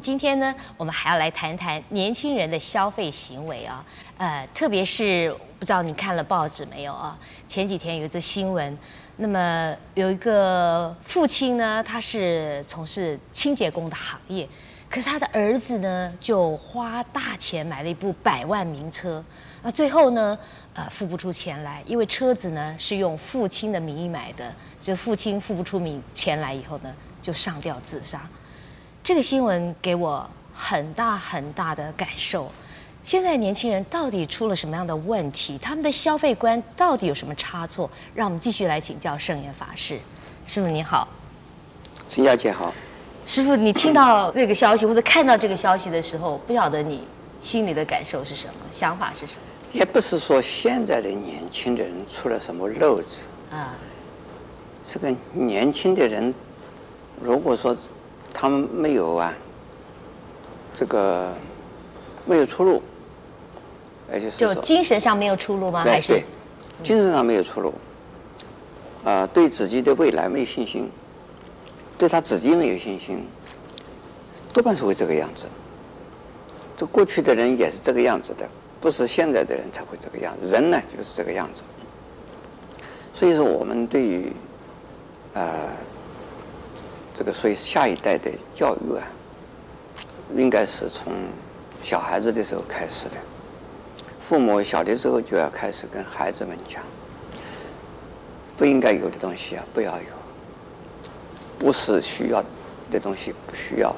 今天呢，我们还要来谈谈年轻人的消费行为啊，呃，特别是不知道你看了报纸没有啊？前几天有一则新闻，那么有一个父亲呢，他是从事清洁工的行业，可是他的儿子呢，就花大钱买了一部百万名车，那最后呢，呃，付不出钱来，因为车子呢是用父亲的名义买的，就父亲付不出名钱来以后呢，就上吊自杀。这个新闻给我很大很大的感受。现在年轻人到底出了什么样的问题？他们的消费观到底有什么差错？让我们继续来请教圣严法师。师傅你好，陈小姐好。师傅，你听到这个消息或者看到这个消息的时候，不晓得你心里的感受是什么，想法是什么？也不是说现在的年轻的人出了什么漏子啊。这个年轻的人，如果说他们没有啊，这个没有出路，也就是就精神上没有出路吗？还是对，精神上没有出路，啊，对自己的未来没有信心，对他自己没有信心，多半是会这个样子。这过去的人也是这个样子的。不是现在的人才会这个样子，人呢就是这个样子。所以说，我们对于呃这个所以下一代的教育啊，应该是从小孩子的时候开始的。父母小的时候就要开始跟孩子们讲，不应该有的东西啊，不要有；不是需要的东西，不需要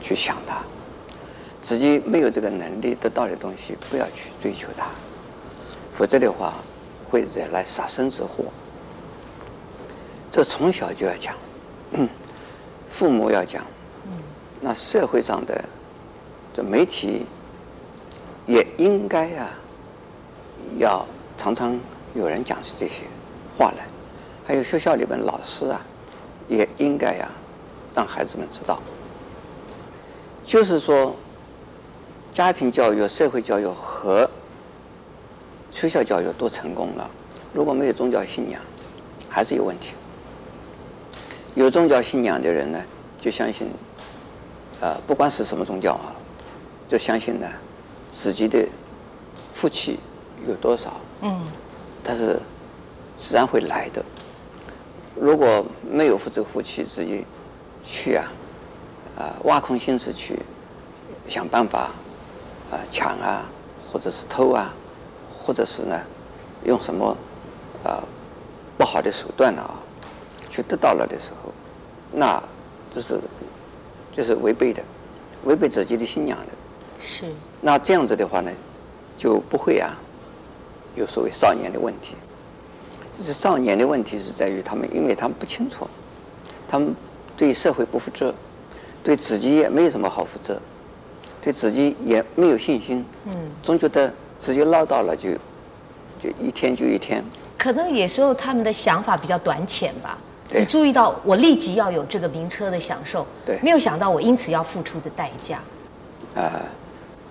去想它。自己没有这个能力得到的东西，不要去追求它，否则的话会惹来杀身之祸。这从小就要讲，父母要讲，那社会上的这媒体也应该、啊，要常常有人讲出这些话来，还有学校里面老师啊，也应该呀、啊，让孩子们知道，就是说。家庭教育、社会教育和学校教育都成功了，如果没有宗教信仰，还是有问题。有宗教信仰的人呢，就相信，呃，不管是什么宗教啊，就相信呢，自己的福气有多少，嗯，但是自然会来的。如果没有福这个福气，自己去啊，啊、呃，挖空心思去想办法。啊，抢啊，或者是偷啊，或者是呢，用什么啊、呃、不好的手段啊，去得到了的时候，那这是这是违背的，违背自己的信仰的。是。那这样子的话呢，就不会啊，有所谓少年的问题。是少年的问题是在于他们，因为他们不清楚，他们对社会不负责，对自己也没有什么好负责。对自己也没有信心，嗯，总觉得自己捞到了就，就一天就一天。可能有时候他们的想法比较短浅吧，只注意到我立即要有这个名车的享受，对，没有想到我因此要付出的代价。啊、呃，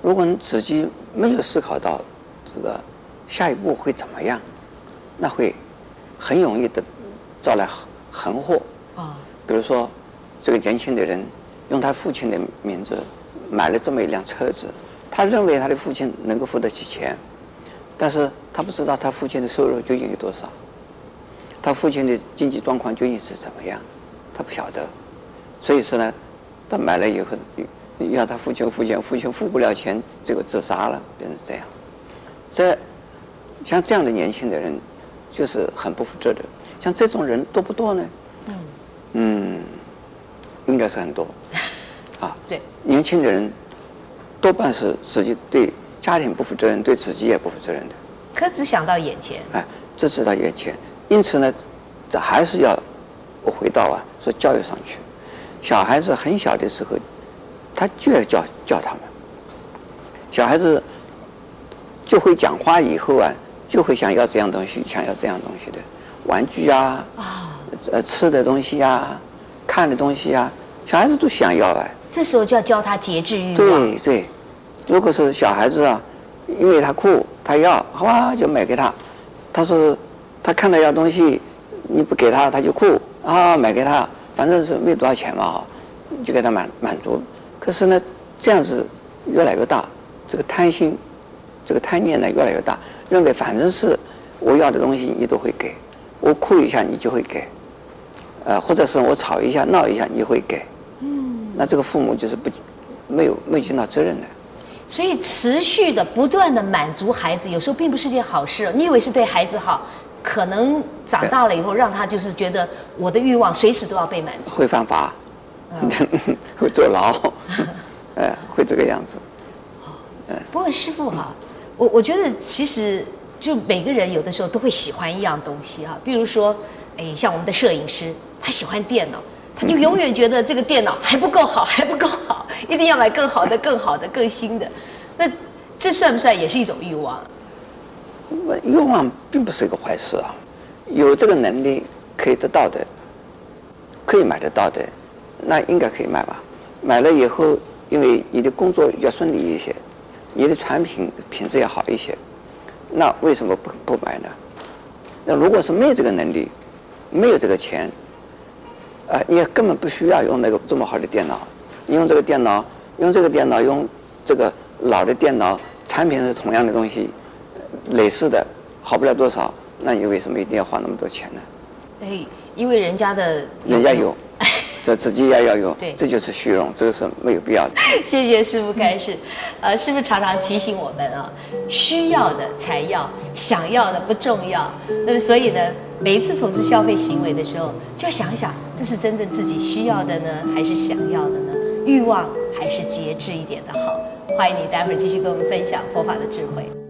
如果你自己没有思考到这个下一步会怎么样，那会很容易的招来横祸啊。比如说，这个年轻的人用他父亲的名字。买了这么一辆车子，他认为他的父亲能够付得起钱，但是他不知道他父亲的收入究竟有多少，他父亲的经济状况究竟是怎么样，他不晓得，所以说呢，他买了以后，要他父亲付钱，父亲付不了钱，这个自杀了，变成这样。这像这样的年轻的人，就是很不负责的。像这种人多不多呢？嗯，应该是很多。啊，对，年轻的人多半是自己对家庭不负责任，对自己也不负责任的。可只想到眼前，哎，只知道眼前。因此呢，这还是要我回到啊，说教育上去。小孩子很小的时候，他就要教教他们。小孩子就会讲话以后啊，就会想要这样东西，想要这样东西的玩具啊，啊，呃，吃的东西啊，看的东西啊，小孩子都想要啊。这时候就要教他节制欲望。对对，如果是小孩子啊，因为他酷，他要，好啊，就买给他。他说他看到要东西，你不给他，他就哭啊，买给他。反反正是没多少钱嘛，就给他满满足。可是呢，这样子越来越大，这个贪心，这个贪念呢越来越大，认为反正是我要的东西你都会给，我哭一下你就会给，呃，或者是我吵一下闹一下你会给，嗯，那这个父母就是不没有没有尽到责任的。所以持续的不断的满足孩子，有时候并不是件好事。你以为是对孩子好，可能长大了以后让他就是觉得我的欲望随时都要被满足，会犯法，嗯、会坐牢，呃，会这个样子。不过师傅哈，我我觉得其实就每个人有的时候都会喜欢一样东西哈，比如说，哎，像我们的摄影师，他喜欢电脑。他就永远觉得这个电脑还不够好，还不够好，一定要买更好的、更好的、更新的。那这算不算也是一种欲望？愿望并不是一个坏事啊，有这个能力可以得到的，可以买得到的，那应该可以买吧？买了以后，因为你的工作要顺利一些，你的产品品质要好一些，那为什么不不买呢？那如果是没有这个能力，没有这个钱。啊，你也根本不需要用那个这么好的电脑，你用这个电脑，用这个电脑，用这个老的电脑，产品是同样的东西，类似的，好不了多少，那你为什么一定要花那么多钱呢？哎，因为人家的，人家有。这自己也要有，对，这就是虚荣，这个是没有必要的。谢谢师傅开示，呃，师傅常常提醒我们啊，需要的才要，想要的不重要。那么所以呢，每一次从事消费行为的时候，就要想一想，这是真正自己需要的呢，还是想要的呢？欲望还是节制一点的好？欢迎你待会儿继续跟我们分享佛法的智慧。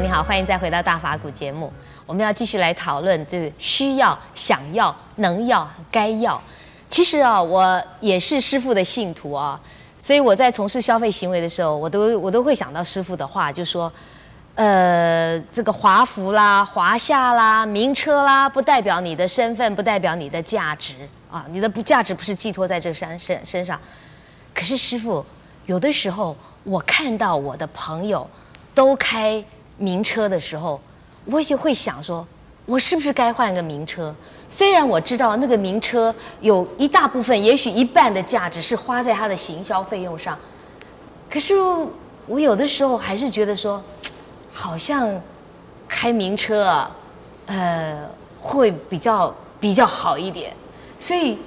你好，欢迎再回到大法古节目。我们要继续来讨论这个需要、想要、能要、该要。其实啊，我也是师傅的信徒啊，所以我在从事消费行为的时候，我都我都会想到师傅的话，就说，呃，这个华服啦、华夏啦、名车啦，不代表你的身份，不代表你的价值啊，你的不价值不是寄托在这身身身上。可是师傅，有的时候我看到我的朋友都开。名车的时候，我就会想说，我是不是该换个名车？虽然我知道那个名车有一大部分，也许一半的价值是花在它的行销费用上，可是我有的时候还是觉得说，好像开名车啊，呃，会比较比较好一点。所以，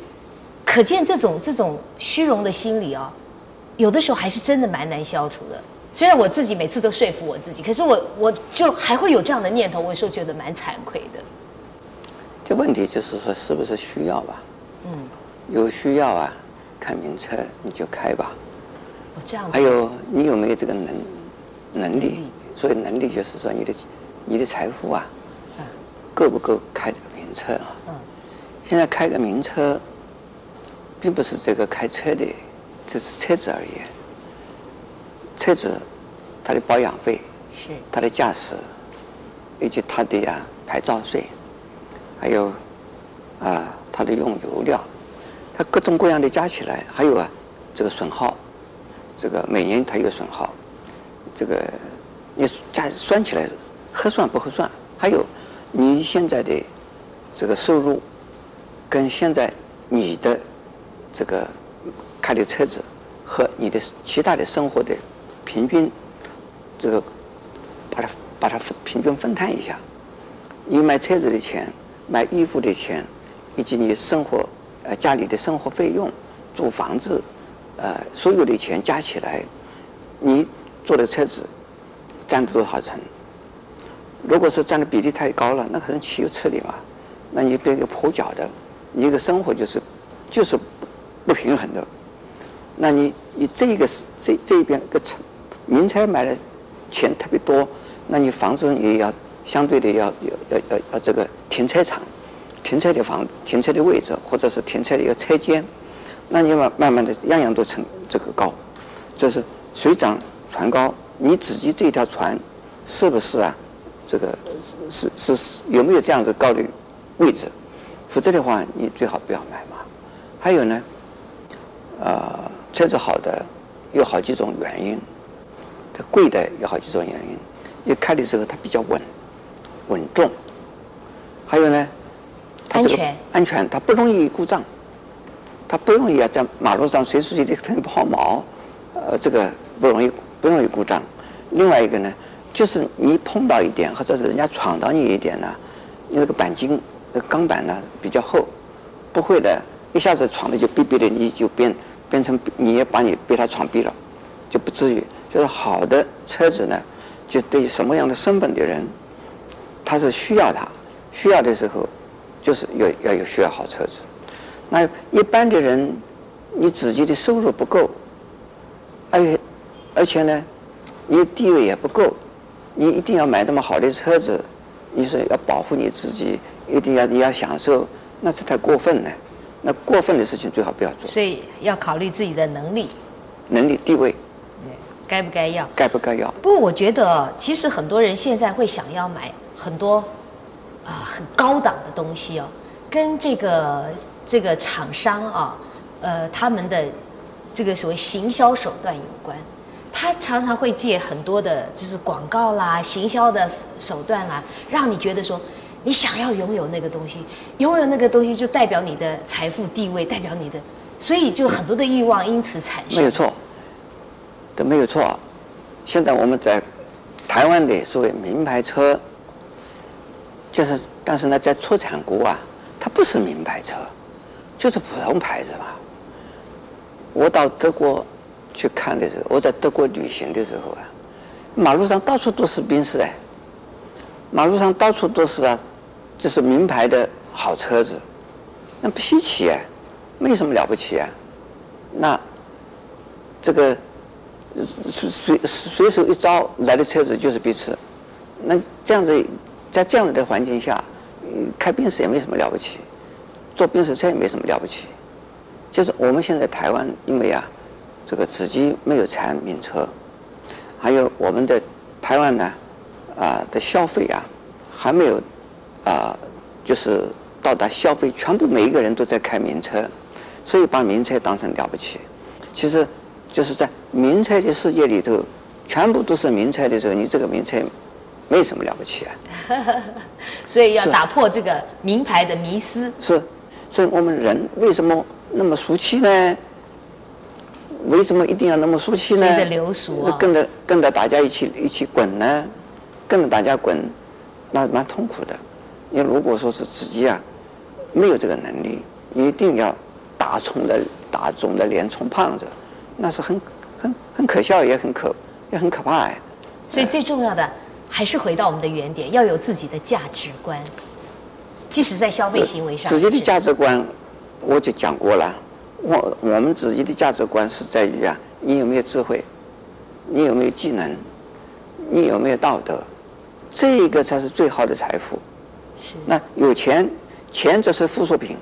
可见这种这种虚荣的心理啊，有的时候还是真的蛮难消除的。虽然我自己每次都说服我自己，可是我我就还会有这样的念头，我有时候觉得蛮惭愧的。这问题就是说，是不是需要吧？嗯，有需要啊，开名车你就开吧。哦，这样子。还有你有没有这个能能力？所以能力就是说你的你的财富啊，够不够开这个名车啊？嗯。现在开个名车，并不是这个开车的，只是车子而已。车子，它的保养费，是它的驾驶，以及它的啊牌照税，还有啊它的用油料，它各种各样的加起来，还有啊这个损耗，这个每年它有损耗，这个你加算起来合算不合算？还有你现在的这个收入，跟现在你的这个开的车子和你的其他的生活的。平均，这个把它把它平均分摊一下，你买车子的钱、买衣服的钱，以及你生活呃家里的生活费用、租房子，呃所有的钱加起来，你坐的车子占了多少成？如果是占的比例太高了，那可能岂有此理嘛？那你变个跛脚的，你这个生活就是就是不平衡的。那你你这个是这这一边个成。名车买的钱特别多，那你房子也要相对的要要要要要这个停车场，停车的房停车的位置，或者是停车的一个车间，那你慢慢慢的样样都成这个高，就是水涨船高，你自己这条船是不是啊？这个是是是有没有这样子高的位置？否则的话，你最好不要买嘛。还有呢，呃，车子好的有好几种原因，它贵的有好几种原因。一开的时候它比较稳，稳重。还有呢，它这个安全，安全，它不容易故障，它不容易啊在马路上随时随地喷抛锚，呃，这个不容易不容易故障。另外一个呢，就是你碰到一点，或者是人家闯到你一点呢，你那个钣金。这钢板呢比较厚，不会的，一下子闯的就哔哔的，你就变变成你也把你被他闯毙了，就不至于。就是好的车子呢，就对什么样的身份的人，他是需要它，需要的时候，就是要要有需要好车子。那一般的人，你自己的收入不够，而且而且呢，你地位也不够，你一定要买这么好的车子，你说要保护你自己。一定要你要享受，那这太过分了。那过分的事情最好不要做。所以要考虑自己的能力、能力、地位，对，该不该要？该不该要？不过我觉得，其实很多人现在会想要买很多啊、呃、很高档的东西哦，跟这个这个厂商啊，呃，他们的这个所谓行销手段有关。他常常会借很多的，就是广告啦、行销的手段啦，让你觉得说。你想要拥有那个东西，拥有那个东西就代表你的财富地位，代表你的，所以就很多的欲望因此产生。没有错，都没有错。现在我们在台湾的所谓名牌车，就是但是呢，在出产国啊，它不是名牌车，就是普通牌子嘛。我到德国去看的时候，我在德国旅行的时候啊，马路上到处都是宾士哎，马路上到处都是啊。就是名牌的好车子，那不稀奇啊，没什么了不起啊。那这个随随手一招来的车子就是宾士，那这样子在这样子的环境下，开宾士也没什么了不起，坐宾士车也没什么了不起。就是我们现在台湾，因为啊，这个自己没有产名车，还有我们的台湾呢啊的消费啊还没有。啊、就是到达消费，全部每一个人都在开名车，所以把名车当成了不起。其实，就是在名菜的世界里头，全部都是名菜的时候，你这个名菜没什么了不起啊。所以要打破这个名牌的迷思。是，所以我们人为什么那么俗气呢？为什么一定要那么俗气呢？随着流俗啊，跟着跟着大家一起一起滚呢？跟着大家滚，那蛮痛苦的。你如果说是自己啊，没有这个能力，一定要打肿的打肿的脸充胖子，那是很很很可笑，也很可也很可怕哎。所以最重要的还是回到我们的原点，要有自己的价值观，即使在消费行为上。自己的价值观，我就讲过了，我我们自己的价值观是在于啊，你有没有智慧，你有没有技能，你有没有道德，这个才是最好的财富。那有钱，钱只是附属品，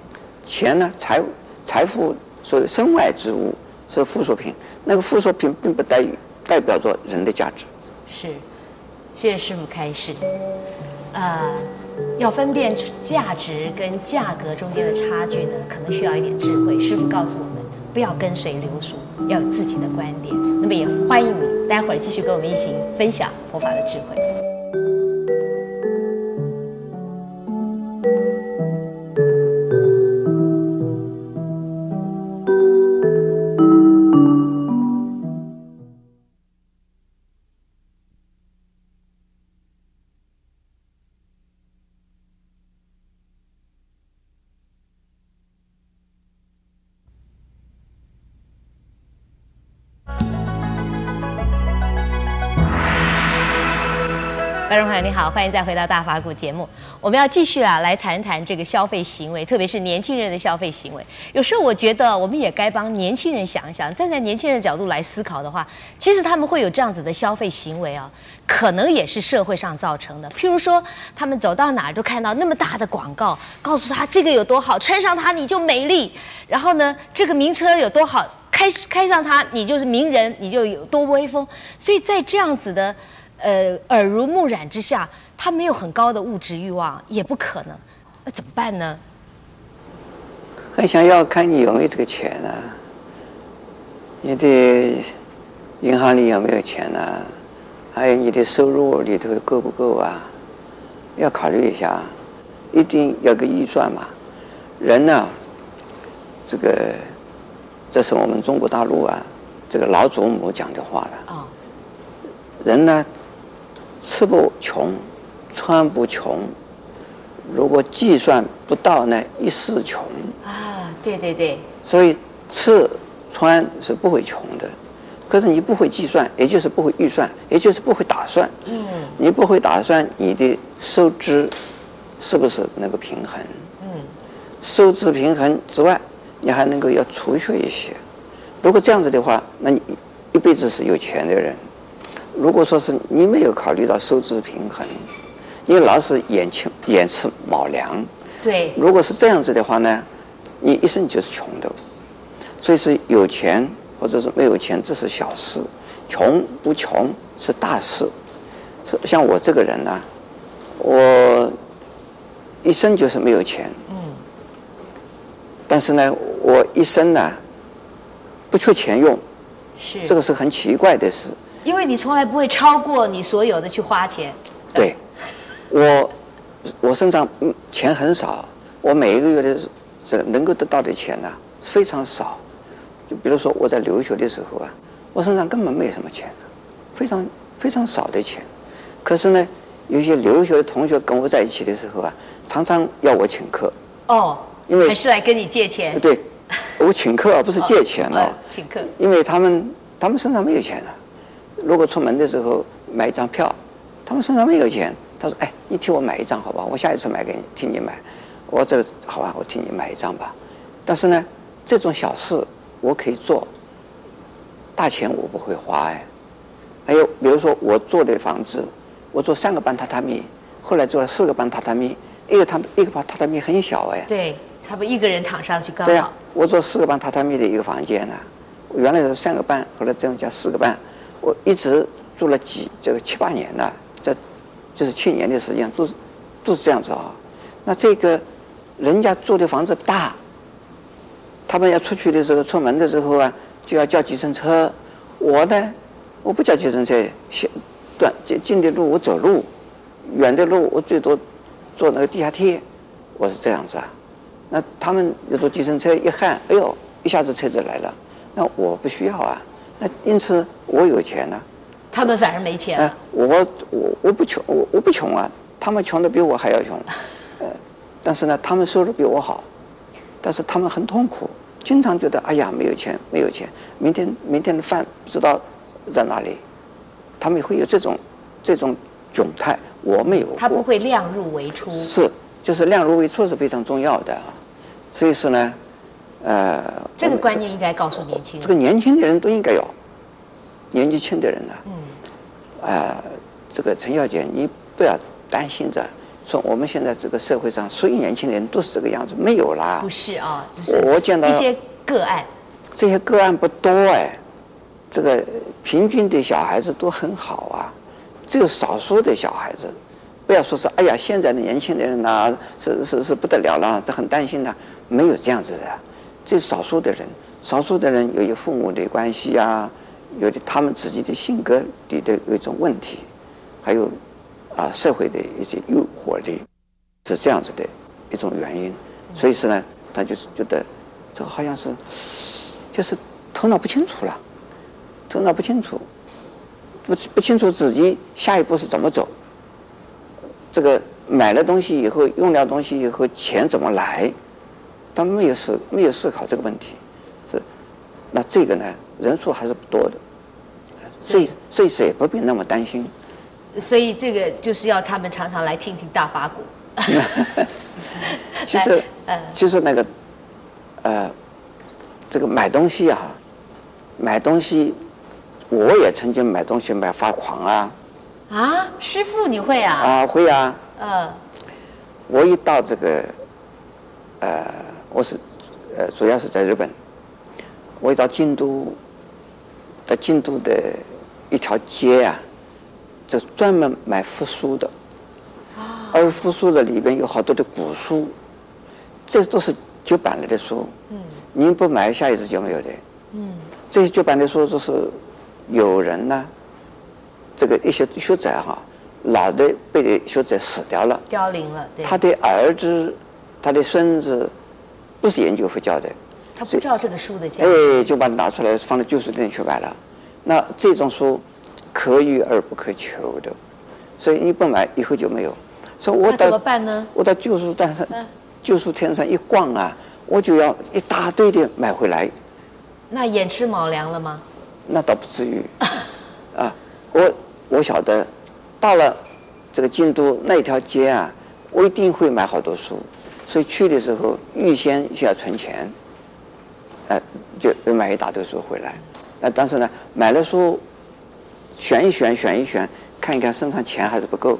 钱呢，财财富所谓身外之物是附属品，那个附属品并不代代表着人的价值。是，谢谢师父开示。呃，要分辨价值跟价格中间的差距呢，可能需要一点智慧。师父告诉我们，不要跟随流俗，要有自己的观点。那么也欢迎你，待会儿继续跟我们一起分享佛法的智慧。你好，欢迎再回到大法古节目。我们要继续啊，来谈谈这个消费行为，特别是年轻人的消费行为。有时候我觉得，我们也该帮年轻人想一想，站在年轻人的角度来思考的话，其实他们会有这样子的消费行为啊，可能也是社会上造成的。譬如说，他们走到哪儿都看到那么大的广告，告诉他这个有多好，穿上它你就美丽。然后呢，这个名车有多好，开开上它你就是名人，你就有多威风。所以在这样子的。呃，耳濡目染之下，他没有很高的物质欲望，也不可能，那怎么办呢？很想要看你有没有这个钱呢、啊？你的银行里有没有钱呢、啊？还有你的收入里头够不够啊？要考虑一下，一定要个预算嘛。人呢，这个这是我们中国大陆啊，这个老祖母讲的话了。哦。人呢？吃不穷，穿不穷。如果计算不到呢，一世穷。啊，对对对。所以吃穿是不会穷的，可是你不会计算，也就是不会预算，也就是不会打算。嗯。你不会打算你的收支是不是那个平衡？嗯。收支平衡之外，你还能够要储蓄一些。如果这样子的话，那你一辈子是有钱的人。如果说是你没有考虑到收支平衡，你老是眼吃眼吃卯粮，对，如果是这样子的话呢，你一生就是穷的。所以是有钱或者是没有钱，这是小事；穷不穷是大事。是像我这个人呢，我一生就是没有钱，嗯，但是呢，我一生呢不缺钱用，是这个是很奇怪的事。因为你从来不会超过你所有的去花钱。对，我我身上钱很少，我每一个月的这能够得到的钱呢、啊、非常少。就比如说我在留学的时候啊，我身上根本没有什么钱，非常非常少的钱。可是呢，有些留学的同学跟我在一起的时候啊，常常要我请客。哦，因为还是来跟你借钱。对，我请客而不是借钱了、哦 哦。请客。因为他们他们身上没有钱了、啊。如果出门的时候买一张票，他们身上没有钱，他说：“哎，你替我买一张好不好？我下一次买给你，替你买。”我这个好吧，我替你买一张吧。但是呢，这种小事我可以做，大钱我不会花哎。还有比如说我做的房子，我做三个半榻榻米，后来做了四个半榻榻米，一个榻一个半榻榻米很小哎。对，差不多一个人躺上去刚好。对呀，我做四个半榻榻米的一个房间呢，原来是三个半，后来这样加四个半。我一直住了几这个七八年了，这就是七年的时间，都是都是这样子啊。那这个人家住的房子大，他们要出去的时候，出门的时候啊，就要叫计程车。我呢，我不叫计程车，短近近的路我走路，远的路我最多坐那个地下铁。我是这样子啊。那他们要坐计程车一喊，哎呦，一下子车子来了。那我不需要啊。那因此我有钱呢、啊，他们反而没钱。哎，我我我不穷，我我不穷啊，他们穷的比我还要穷，呃，但是呢，他们收入比我好，但是他们很痛苦，经常觉得哎呀没有钱没有钱，明天明天的饭不知道在哪里，他们会有这种这种窘态，我没有。他不会量入为出。是，就是量入为出是非常重要的，所以说呢。呃，这个观念应该告诉年轻人。这个年轻的人都应该有，年纪轻的人呢、啊，嗯，呃，这个陈小姐，你不要担心着，说我们现在这个社会上所有年轻人都是这个样子，没有啦。不是啊，我见到一些个案，这些个案不多哎，这个平均的小孩子都很好啊，只有少数的小孩子，不要说是哎呀，现在的年轻人呐、啊，是是是不得了了，这很担心的，没有这样子的。这少数的人，少数的人由于父母的关系啊，有的他们自己的性格里的有一种问题，还有啊社会的一些诱惑力，是这样子的一种原因。所以说呢，他就是觉得这个好像是就是头脑不清楚了，头脑不清楚，不不清楚自己下一步是怎么走。这个买了东西以后，用了东西以后，钱怎么来？他们没有思没有思考这个问题，是，那这个呢，人数还是不多的，所以所以谁也不必那么担心。所以这个就是要他们常常来听听大法鼓。其实，其实那个，呃，这个买东西啊，买东西，我也曾经买东西买发狂啊。啊，师傅你会啊？啊，会啊。嗯、呃。我一到这个，呃，我是，呃，主要是在日本。我一到京都，在京都的一条街啊，就专门买复书的。而复书的里边有好多的古书，这都是绝版了的书。嗯。您不买，下一次就没有的。嗯。这些绝版的书就是有人呢，这个一些学者哈。老的被学者死掉了，凋零了。对。他的儿子，他的孙子，不是研究佛教的，他不知道这个书的价值。哎，就把它拿出来放到旧书店去买了。那这种书可遇而不可求的，所以你不买，以后就没有。所以我到怎么办呢？我到旧书店上，旧书天上一逛啊，我就要一大堆的买回来。那眼吃卯粮了吗？那倒不至于。啊，我我晓得。到了这个京都那条街啊，我一定会买好多书，所以去的时候预先需要存钱，呃，就就买一大堆书回来。那但是呢，买了书，选一选，选一选，看一看身上钱还是不够，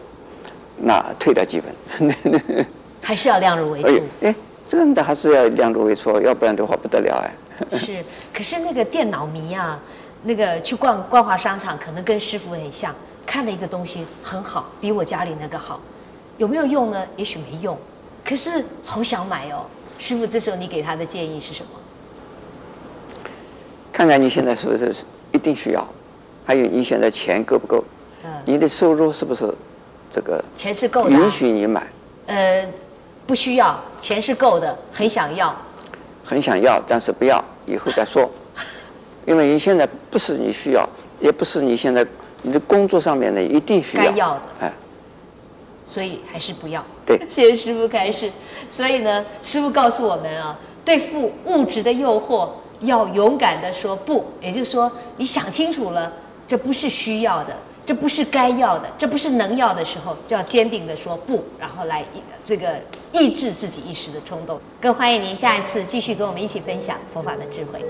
那退掉几本。还是要量入为出。哎，真的还是要量入为出，要不然的话不得了哎。是，可是那个电脑迷啊，那个去逛光华商场，可能跟师傅很像。看了一个东西很好，比我家里那个好，有没有用呢？也许没用，可是好想买哦。师傅，这时候你给他的建议是什么？看看你现在是不是一定需要，还有你现在钱够不够？嗯，你的收入是不是这个？钱是够的。允许你买？呃，不需要，钱是够的，很想要。很想要，暂时不要，以后再说。因为你现在不是你需要，也不是你现在。你的工作上面呢，一定需要。该要的，哎，所以还是不要。谢谢师傅开示。所以呢，师傅告诉我们啊，对付物质的诱惑，要勇敢的说不。也就是说，你想清楚了，这不是需要的，这不是该要的，这不是能要的时候，就要坚定的说不，然后来这个抑制自己一时的冲动。更欢迎您下一次继续跟我们一起分享佛法的智慧。